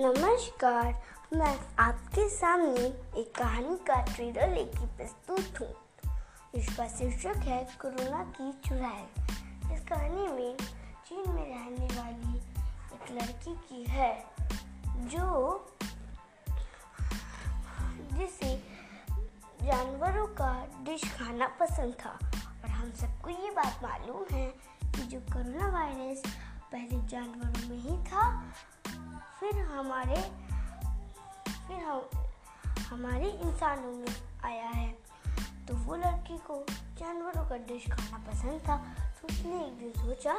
नमस्कार, मैं आपके सामने एक कहानी का ट्रेलर लेकर प्रस्तुत हूँ। इसका शीर्षक है, कोरोना की चुड़ैल इस कहानी में चीन में रहने वाली एक लड़की की है, जो जिसे जानवरों का डिश खाना पसंद था। और हम सबको ये बात मालूम है कि जो कोरोना वायरस पहले जानवरों में ही था फिर हमारे, फिर हम, हमारे इंसानों में आया है। तो वो लड़की को जानवरों का डिश खाना पसंद था तो उसने एक दिन सोचा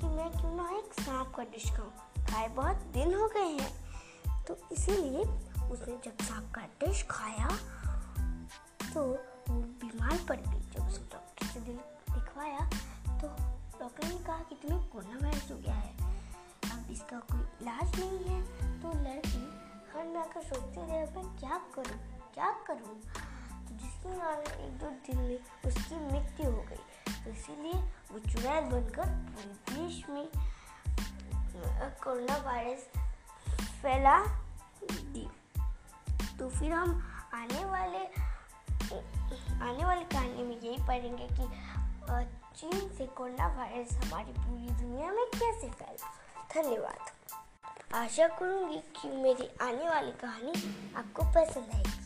कि मैं क्यों ना एक सांप का डिश खाऊं। खाए बहुत दिन हो गए हैं। तो इसीलिए उसने जब सांप का डिश खाया तो वो बीमार पड़ गई। जब उसने डॉक्टर से दिल दिखवाया तो डॉक्टर ने कहा कि तुम्हें कोरोना वायरस हो गया है। अब इसका कोई इलाज नहीं है तो लड़की घर में आकर सोचती रहे मैं क्या करूँ क्या करूँ? तो जिसके कारण एक दो दिन में उसकी मृत्यु हो गई। तो इसीलिए वो चुड़ैल बनकर पूरे देश में कोरोना वायरस फैला दी। तो फिर हम आने वाले, आने वाली कहानी में यही पढ़ेंगे कि चीन से कोरोना वायरस हमारी पूरी दुनिया में कैसे फैला। धन्यवाद। आशा करूँगी कि मेरी आने वाली कहानी आपको पसंद आएगी।